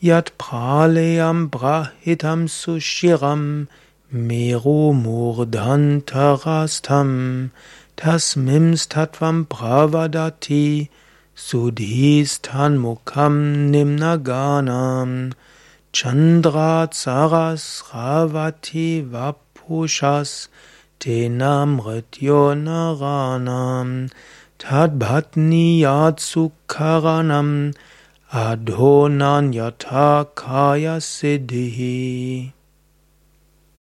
Yat praleyam brahitam sushiram Meru murdhantarastam Tasmims tatvam pravadati Sudhistan nimnaganam Chandra sarasravati vapushas Tenamrityo naranam adho yata kaya siddhi.